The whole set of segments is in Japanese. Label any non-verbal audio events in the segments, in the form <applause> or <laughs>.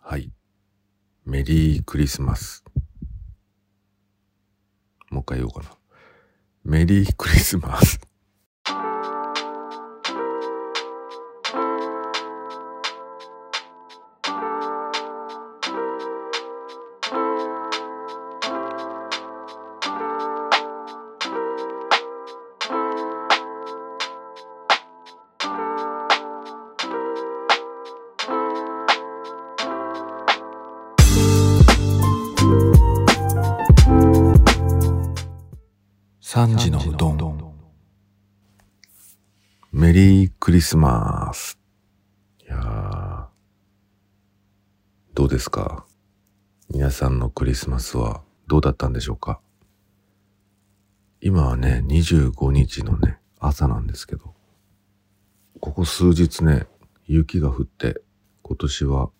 はい。メリークリスマス。もう一回言おうかな。メリークリスマス。3時のうどん。メリークリスマス。いや、どうですか？皆さんのクリスマスはどうだったんでしょうか？今はね、25日のね、朝なんですけど、ここ数日ね、雪が降って、今年は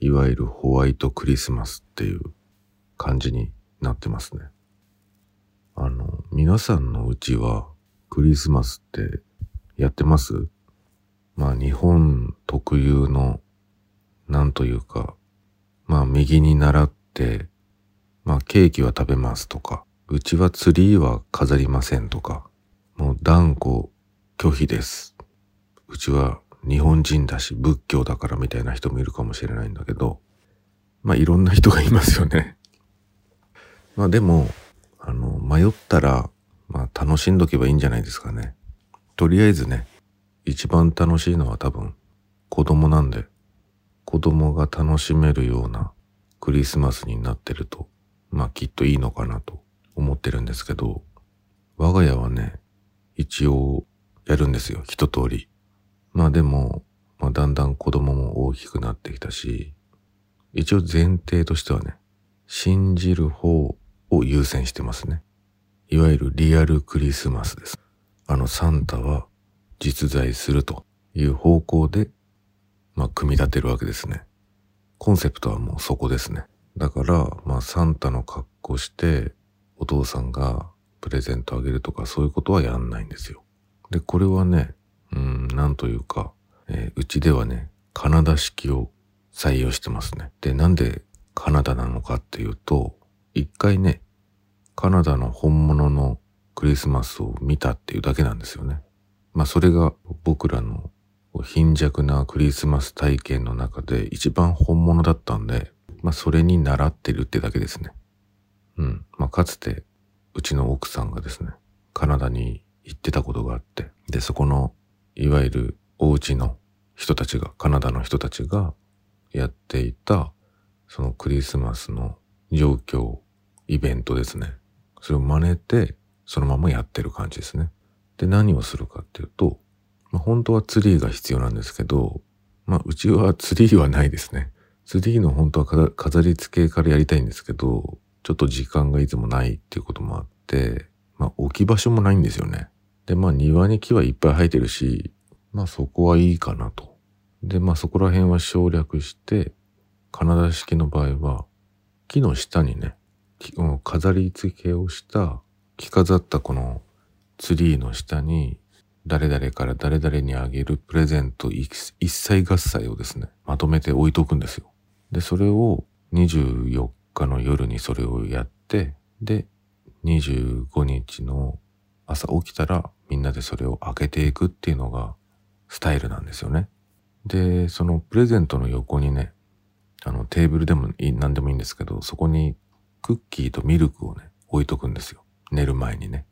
いわゆるホワイトクリスマスっていう感じになってますね。皆さんのうちはクリスマスってやってます？まあ日本特有の、なんというか、まあ右に習って、まあケーキは食べますとか、うちはツリーは飾りませんとか、もう断固拒否です。うちは日本人だし仏教だからみたいな人もいるかもしれないんだけど、まあいろんな人がいますよね。まあでも、あの、迷ったら、まあ楽しんどけばいいんじゃないですかね。とりあえずね、一番楽しいのは多分子供なんで、子供が楽しめるようなクリスマスになってると、まあきっといいのかなと思ってるんですけど、我が家はね、一応やるんですよ、一通り。まあでも、まあだんだん子供も大きくなってきたし、一応前提としてはね、信じる方を優先してますね。いわゆるリアルクリスマスです。あのサンタは実在するという方向で、まあ組み立てるわけですね。コンセプトはもうそこですね。だから、まあサンタの格好して、お父さんがプレゼントあげるとかそういうことはやんないんですよ。で、これはね、うん、なんというか、えーうちではね、カナダ式を採用してますね。で、なんでカナダなのかっていうと、一回ね、カナダの本物のクリスマスを見たっていうだけなんですよね。まあそれが僕らの貧弱なクリスマス体験の中で一番本物だったんで、まあそれに習ってるってだけですね。うん。まあかつてうちの奥さんがですね、カナダに行ってたことがあって、で、そこのいわゆるお家の人たちが、カナダの人たちがやっていたそのクリスマスの状況、イベントですね。それを真似て、そのままやってる感じですね。で、何をするかっていうと、まあ、本当はツリーが必要なんですけど、まあ、うちはツリーはないですね。ツリーの本当は飾り付けからやりたいんですけど、ちょっと時間がいつもないっていうこともあって、まあ、置き場所もないんですよね。で、まあ、庭に木はいっぱい生えてるし、まあ、そこはいいかなと。で、まあ、そこら辺は省略して、カナダ式の場合は、木の下にね、飾り付けをした、着飾ったこのツリーの下に、誰々から誰々にあげるプレゼント一切合切をですね、まとめて置いとくんですよ。で、それを24日の夜にそれをやって、で、25日の朝起きたらみんなでそれを開けていくっていうのがスタイルなんですよね。で、そのプレゼントの横にね、あのテーブルでも、何でもいいんですけど、そこにクッキーとミルクをね、置いとくんですよ。寝る前にね。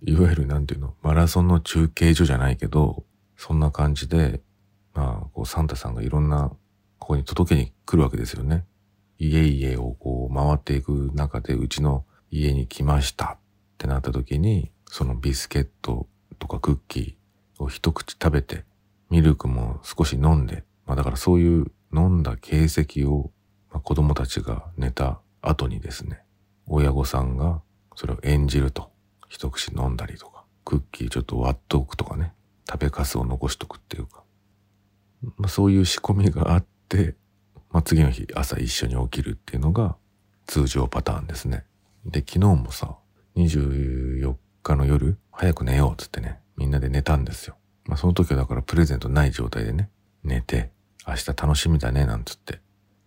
いわゆるなんていうの、マラソンの中継所じゃないけど、そんな感じで、まあ、こうサンタさんがいろんな、ここに届けに来るわけですよね。家々をこう回っていく中で、うちの家に来ましたってなった時に、そのビスケットとかクッキーを一口食べて、ミルクも少し飲んで、まあだからそういう飲んだ形跡を、まあ、子供たちが寝た後にですね、親御さんがそれを演じると。一口飲んだりとか、クッキーちょっと割っておくとかね、食べかすを残しとくっていうか、まあ、そういう仕込みがあって、まあ、次の日朝一緒に起きるっていうのが通常パターンですね。で、昨日もさ、24日の夜、早く寝ようっつってね、みんなで寝たんですよ。まあ、その時はだからプレゼントない状態でね、寝て、明日楽しみだね、なんつって。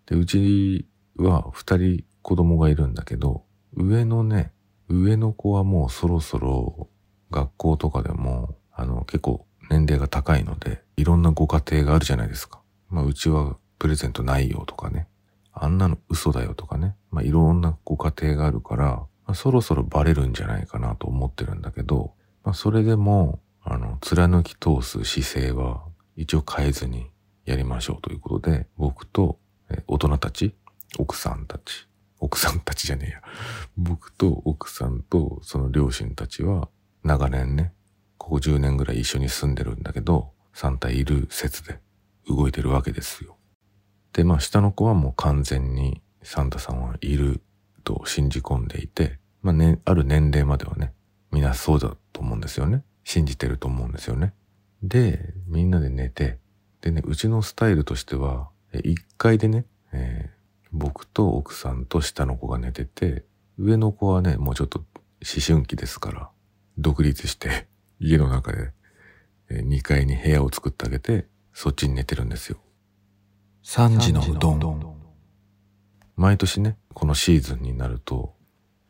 で、うちは二人子供がいるんだけど、上のね、上の子はもうそろそろ学校とかでも、あの、結構年齢が高いので、いろんなご家庭があるじゃないですか。まあ、うちはプレゼントないよとかね。あんなの嘘だよとかね。まあ、いろんなご家庭があるから、まあ、そろそろバレるんじゃないかなと思ってるんだけど、まあ、それでも、あの、貫き通す姿勢は一応変えずにやりましょうということで、僕と大人たち、奥さんたち、奥さんたちじゃねえや。僕と奥さんとその両親たちは長年ね、ここ10年ぐらい一緒に住んでるんだけど、3体いる説で動いてるわけですよ。で、まあ下の子はもう完全にサンタさんはいると信じ込んでいて、まあね、ある年齢まではね、みんなそうだと思うんですよね。信じてると思うんですよね。で、みんなで寝て、でね、うちのスタイルとしては、1階でね、え、僕と奥さんと下の子が寝てて、上の子はね、もうちょっと思春期ですから、独立して <laughs> 家の中で2階に部屋を作ってあげて、そっちに寝てるんですよ。3時のうどん。毎年ね、このシーズンになると、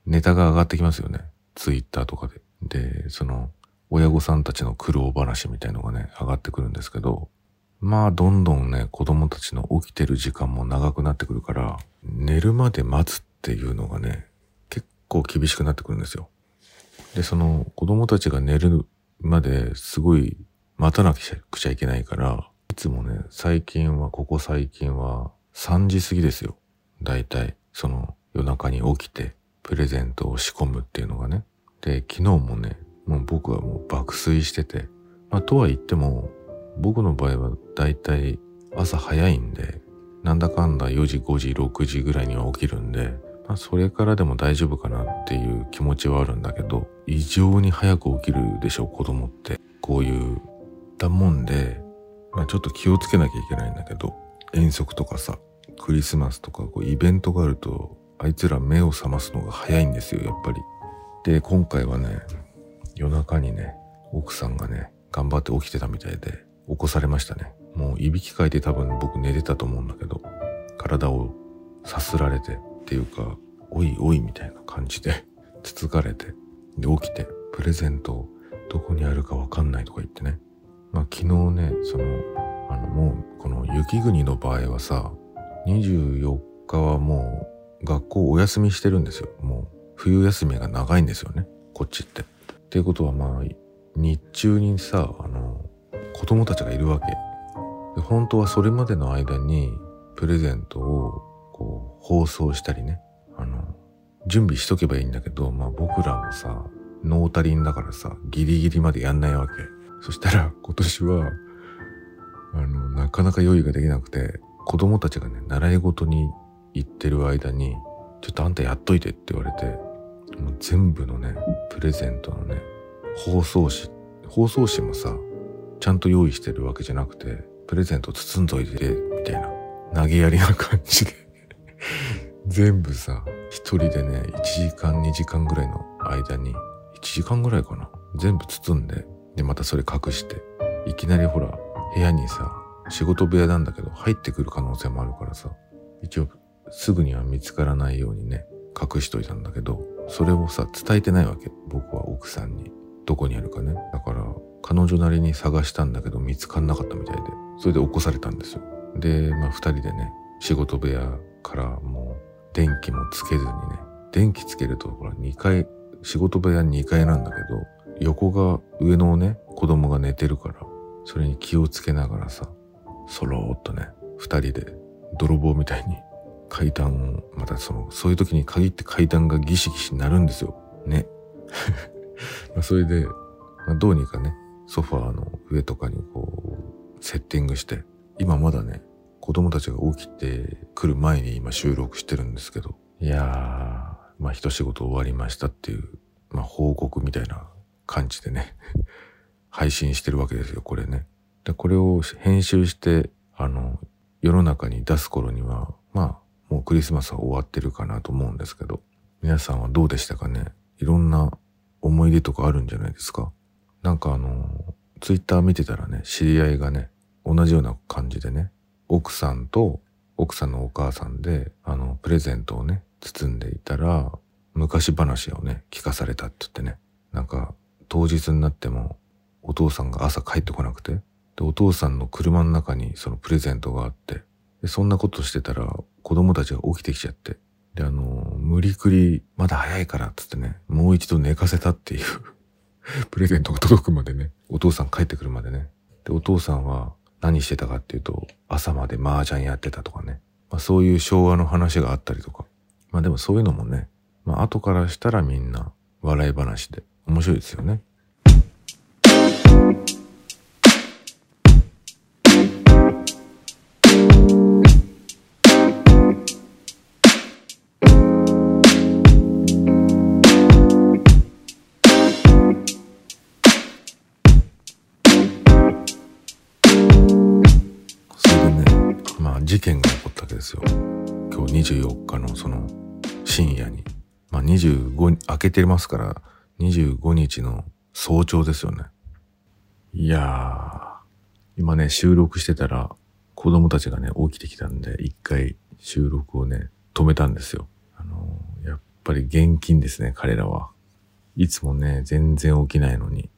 ネタが上がってきますよね。ツイッターとかで。で、その、親御さんたちの苦労話みたいのがね、上がってくるんですけど、まあ、どんどんね、子供たちの起きてる時間も長くなってくるから、寝るまで待つっていうのがね、結構厳しくなってくるんですよ。で、その、子供たちが寝るまですごい待たなくちゃいけないから、いつもね、最近は、ここ最近は3時過ぎですよ。だいたい、その夜中に起きてプレゼントを仕込むっていうのがね。で、昨日もね、もう僕はもう爆睡してて、まあとは言っても、僕の場合はだいたい朝早いんで、なんだかんだ4時、5時、6時ぐらいには起きるんで、まあそれからでも大丈夫かなっていう気持ちはあるんだけど、異常に早く起きるでしょ、子供って。こういうだもんで、まあちょっと気をつけなきゃいけないんだけど、遠足とかさ、クリスマスとかこうイベントがあると、あいつら目を覚ますのが早いんですよ、やっぱり。で、今回はね、夜中にね、奥さんがね、頑張って起きてたみたいで、起こされましたね。もういびきかいて多分僕寝てたと思うんだけど、体をさすられてっていうか、おいおいみたいな感じで、つつかれて、で起きて、プレゼントどこにあるかわかんないとか言ってね。まあ昨日ね、その、あのもう、この雪国の場合はさ、24日はもう学校お休みしてるんですよ。もう冬休みが長いんですよね。こっちって。っていうことはまあ、日中にさ、あの、子供たちがいるわけ。で本当はそれまでの間にプレゼントをこう放送したりね、あの、準備しとけばいいんだけど、まあ僕らもさ、ノータリンだからさ、ギリギリまでやんないわけ。そしたら今年は、あの、なかなか用意ができなくて、子供たちがね、習い事に行ってる間に、ちょっとあんたやっといてって言われて、もう全部のね、プレゼントのね、包装紙、包装紙もさ、ちゃんと用意してるわけじゃなくて、プレゼント包んどいて、みたいな、投げやりな感じで <laughs> 全部さ、一人でね、1時間2時間ぐらいの間に、1時間ぐらいかな。全部包んで、で、またそれ隠して、いきなりほら、部屋にさ、仕事部屋なんだけど入ってくる可能性もあるからさ、一応すぐには見つからないようにね、隠しといたんだけど、それをさ、伝えてないわけ。僕は奥さんに。どこにあるかね。だから、彼女なりに探したんだけど見つかんなかったみたいで、それで起こされたんですよ。で、まあ二人でね、仕事部屋からもう電気もつけずにね、電気つけるとほら2階、仕事部屋2階なんだけど、横が上のね、子供が寝てるから、それに気をつけながらさ、そろーっとね、二人で泥棒みたいに階段を、またその、そういう時に限って階段がギシギシになるんですよ。ね。<laughs> まあそれで、まあ、どうにかね、ソファーの上とかにこう、セッティングして、今まだね、子供たちが起きてくる前に今収録してるんですけど、いやー、まあ一仕事終わりましたっていう、まあ報告みたいな感じでね、<laughs> 配信してるわけですよ、これね。で、これを編集して、あの、世の中に出す頃には、まあ、もうクリスマスは終わってるかなと思うんですけど、皆さんはどうでしたかね？いろんな思い出とかあるんじゃないですか？なんかあの、ツイッター見てたらね、知り合いがね、同じような感じでね、奥さんと奥さんのお母さんで、あの、プレゼントをね、包んでいたら、昔話をね、聞かされたって言ってね。なんか、当日になっても、お父さんが朝帰ってこなくて、で、お父さんの車の中にそのプレゼントがあって、で、そんなことしてたら、子供たちが起きてきちゃって、で、あの、無理くり、まだ早いから、つってね、もう一度寝かせたっていう <laughs> プレゼントが届くまでね、お父さん帰ってくるまでね。で、お父さんは何してたかっていうと、朝まで麻雀やってたとかね。まあそういう昭和の話があったりとか。まあでもそういうのもね、まあ後からしたらみんな笑い話で面白いですよね。25、開けてますから25日の早朝ですよね。いやー、今ね収録してたら子供たちがね起きてきたんで一回収録をね止めたんですよ。あのー、やっぱり現金ですね彼らは。いつもね全然起きないのに、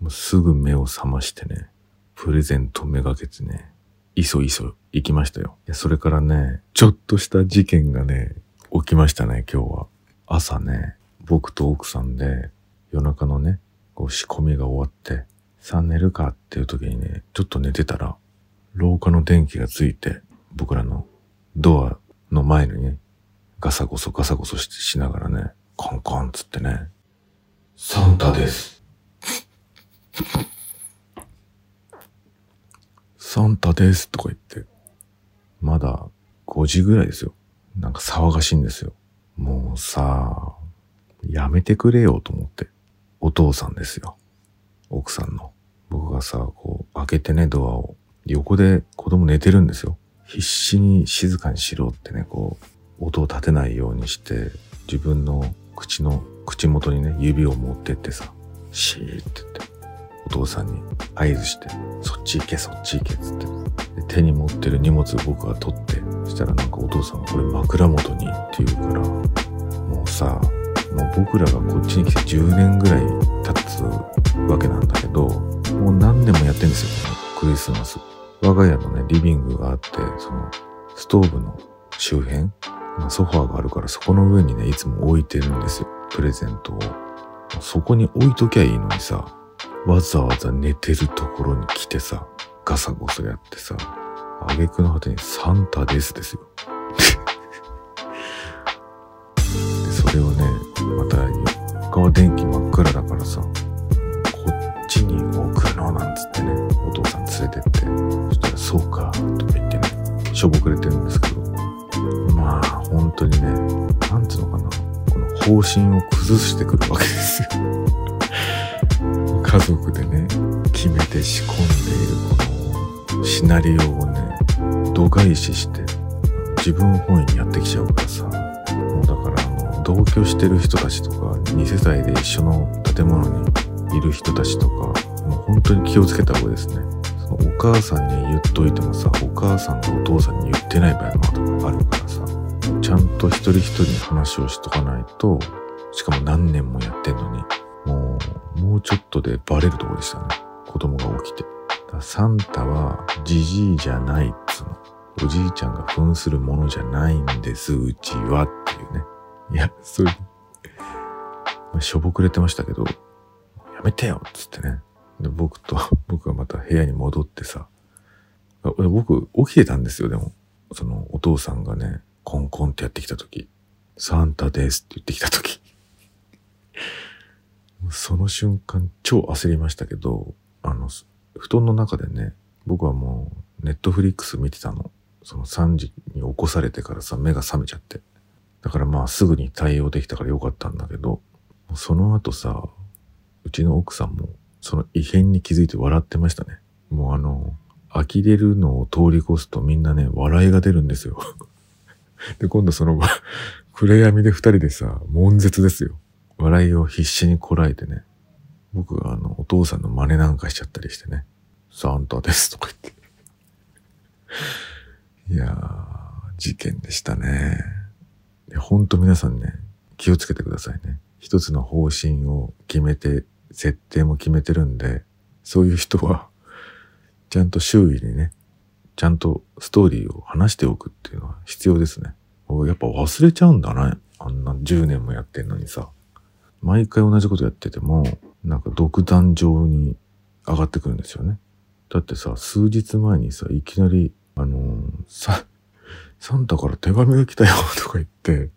もうすぐ目を覚ましてね、プレゼントめがけてね、いそいそ行きましたよ。それからね、ちょっとした事件がね、起きましたね、今日は。朝ね、僕と奥さんで夜中のね、こう仕込みが終わって、さあ寝るかっていう時にね、ちょっと寝てたら、廊下の電気がついて、僕らのドアの前にね、ガサゴソガサゴソしながらね、コンコンつってね、サンタです。サンタですとか言って、まだ5時ぐらいですよ。なんか騒がしいんですよ。もうさ、やめてくれよと思って。お父さんですよ。奥さんの。僕がさ、こう、開けてね、ドアを。横で子供寝てるんですよ。必死に静かにしろってね、こう、音を立てないようにして、自分の口の、口元にね、指を持ってってさ、シーって言って、お父さんに合図して、そっち行け、そっち行け、つって。手に持ってる荷物を僕が取って、そしたらなんかお父さんがこれ枕元にって言うから、もうさ、もう僕らがこっちに来て10年ぐらい経つわけなんだけど、もう何年もやってんですよ、このクリスマス。我が家のね、リビングがあって、その、ストーブの周辺、ま、ソファーがあるからそこの上にね、いつも置いてるんですよ、プレゼントを。そこに置いときゃいいのにさ、わざわざ寝てるところに来てさ、ガサゴソやってさ、挙句の果てにサンタですですよ。でそれをね、また他は電気真っ暗だからさ、こっちに置くのなんつってね、お父さん連れてって、そしたらそうか、とか言ってね、しょぼくれてるんですけど、まあ本当にね、なんつうのかな、この方針を崩してくるわけですよ。家族でね、決めて仕込んでいるこのシナリオをね、度外視して自分本位にやってきちゃうからさ、もうだからあの、同居してる人たちとか、2世帯で一緒の建物にいる人たちとか、もう本当に気をつけた方がいいですね。そのお母さんに言っといてもさ、お母さんがお父さんに言ってない場合もあるからさ、ちゃんと一人一人に話をしとかないと、しかも何年もやってんのに、もう、ちょっとでバレるとこでしたね。子供が起きて。サンタは、じじいじゃないっつうの。おじいちゃんが扮するものじゃないんです、うちはっていうね。いや、それ、しょぼくれてましたけど、やめてよっつってね。で、僕と、<laughs> 僕がまた部屋に戻ってさ、僕起きてたんですよ、でも。そのお父さんがね、コンコンってやってきた時、サンタですって言ってきた時。その瞬間超焦りましたけど、あの、布団の中でね、僕はもうネットフリックス見てたの。その3時に起こされてからさ、目が覚めちゃって。だからまあすぐに対応できたからよかったんだけど、その後さ、うちの奥さんもその異変に気づいて笑ってましたね。もうあの、呆れるのを通り越すとみんなね、笑いが出るんですよ。<laughs> で、今度その <laughs> 暗闇で二人でさ、悶絶ですよ。笑いを必死にこらえてね。僕があの、お父さんの真似なんかしちゃったりしてね。サンタですとか言って。いやー事件でしたね。ほんと皆さんね、気をつけてくださいね。一つの方針を決めて、設定も決めてるんで、そういう人は、ちゃんと周囲にね、ちゃんとストーリーを話しておくっていうのは必要ですね。やっぱ忘れちゃうんだな。あんな10年もやってんのにさ。毎回同じことやってても、なんか独壇場に上がってくるんですよね。だってさ、数日前にさ、いきなり、あのー、さ、サンタから手紙が来たよとか言って、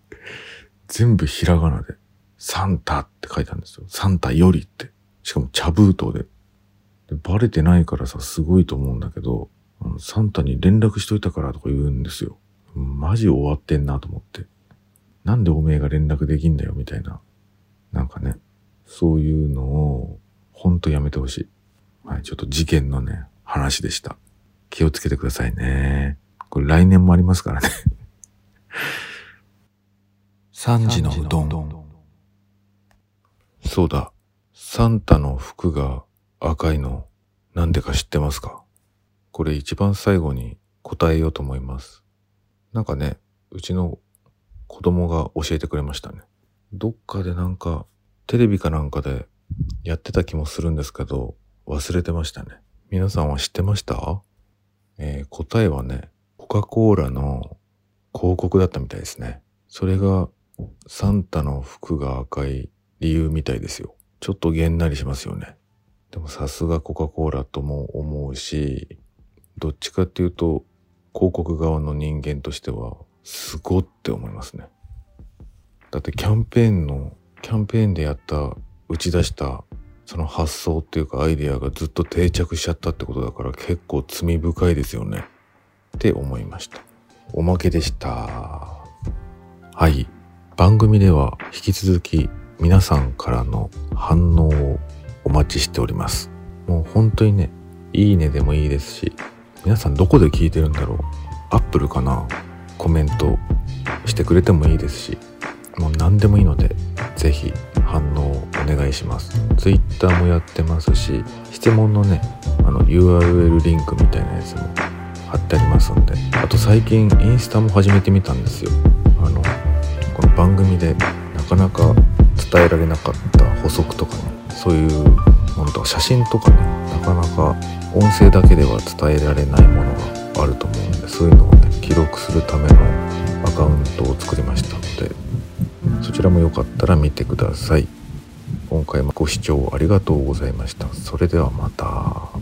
全部ひらがなで、サンタって書いたんですよ。サンタよりって。しかも茶封筒で。でバレてないからさ、すごいと思うんだけど、サンタに連絡しといたからとか言うんですよ。マジ終わってんなと思って。なんでおめえが連絡できんだよみたいな。なんかね、そういうのを、ほんとやめてほしい。はい、ちょっと事件のね、話でした。気をつけてくださいね。これ来年もありますからね。<laughs> 三時のうどん。そうだ。サンタの服が赤いの、なんでか知ってますか？これ一番最後に答えようと思います。なんかね、うちの子供が教えてくれましたね。どっかでなんか、テレビかなんかでやってた気もするんですけど、忘れてましたね。皆さんは知ってました？えー、答えはね、コカ・コーラの広告だったみたいですね。それが、サンタの服が赤い理由みたいですよ。ちょっとげんなりしますよね。でもさすがコカ・コーラとも思うし、どっちかっていうと、広告側の人間としては、すごって思いますね。だってキャンペーンの、キャンペーンでやった、打ち出したその発想っていうかアイデアがずっと定着しちゃったってことだから結構罪深いですよね。って思いました。おまけでした。はい。番組では引き続き皆さんからの反応をお待ちしております。もう本当にねいいねでもいいですし皆さんどこで聞いてるんだろう。アップルかな？コメントしてくれてもいいですしもう何でもいいので是非反応をお願いします。Twitter もやってますし質問のねあの URL リンクみたいなやつも貼ってありますんであと最近インスタも始めてみたんですよ。あのこの番組でなかなか伝えられなかった補足とかねそういうものとか写真とかねなかなか音声だけでは伝えられないものがあると思うんでそういうのをね記録するためのアカウントを作りましたのでそちらもよかったら見てください。今回もご視聴ありがとうございました。それではまた。